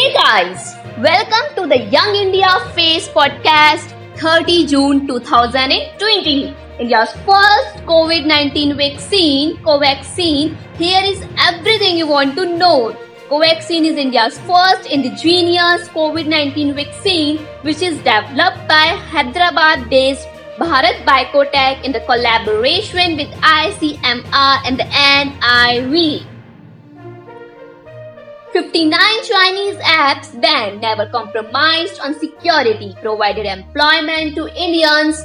Hey guys, welcome to the Young India Face podcast 30 June 2020. India's first COVID 19 vaccine, Covaxin. Here is everything you want to know. Covaxin is India's first indigenous COVID 19 vaccine, which is developed by Hyderabad based Bharat Biotech in the collaboration with ICMR and the NIV. 59 Chinese apps banned never compromised on security, provided employment to Indians.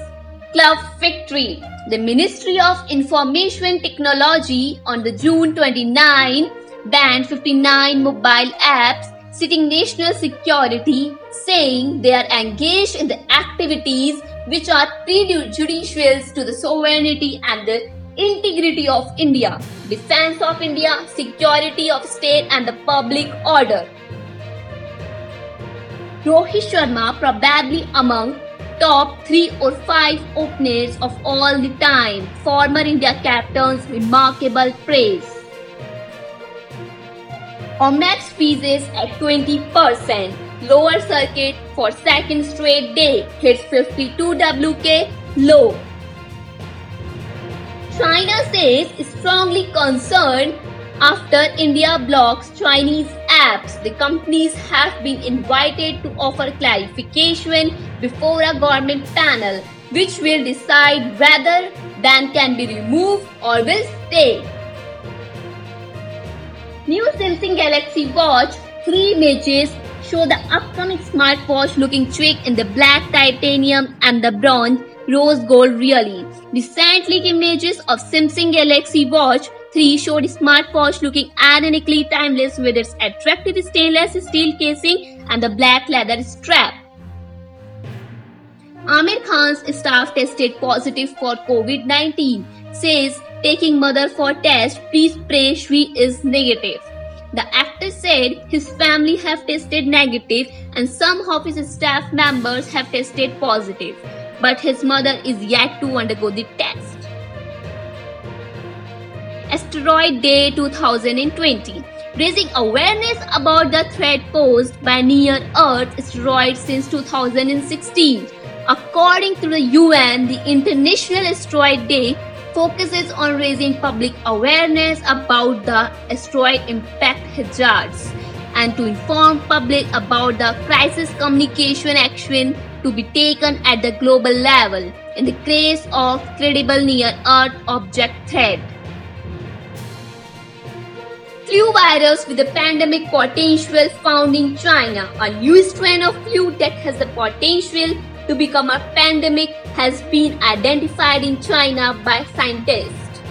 Club Victory. The Ministry of Information Technology on the June 29 banned 59 mobile apps citing national security, saying they are engaged in the activities which are prejudicial to the sovereignty and the integrity of India, defense of India, security of state and the public order. Rohit Sharma probably among top 3 or 5 openers of all the time. Former India captain's remarkable praise. Omaxe freezes at 20%. Lower circuit for second straight day hits 52 WK low. China says strongly concerned after India blocks Chinese apps. The companies have been invited to offer clarification before a government panel which will decide whether ban can be removed or will stay. New Samsung Galaxy Watch 3 images show the upcoming smartwatch looking chic in the black titanium and the bronze rose gold really. Recent leaked images of Samsung Galaxy Watch 3 showed smartwatch looking ironically timeless with its attractive stainless steel casing and the black leather strap. Aamir Khan's staff tested positive for COVID-19. Says taking mother for test, please pray she is negative. The actor said his family have tested negative and some of his staff members have tested positive, but his mother is yet to undergo the test. Asteroid Day 2020 raising awareness about the threat posed by near Earth asteroids since 2016. According to the UN, the International Asteroid Day focuses on raising public awareness about the asteroid impact hazards and to inform public about the crisis communication action to be taken at the global level in the case of credible near earth object threat flu virus with a pandemic potential found in China. A new strain of flu that has the potential to become a pandemic has been identified in China by scientists.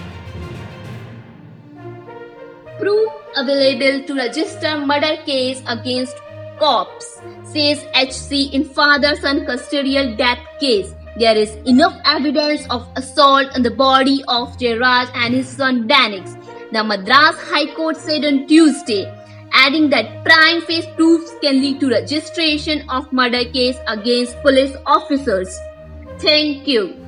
Proof available to register murder case against cops, says HC in father-son custodial death case. There is enough evidence of assault on the body of Jairaj and his son Bennix. The Madras High Court said on Tuesday, adding that prima facie proofs can lead to registration of murder case against police officers. Thank you.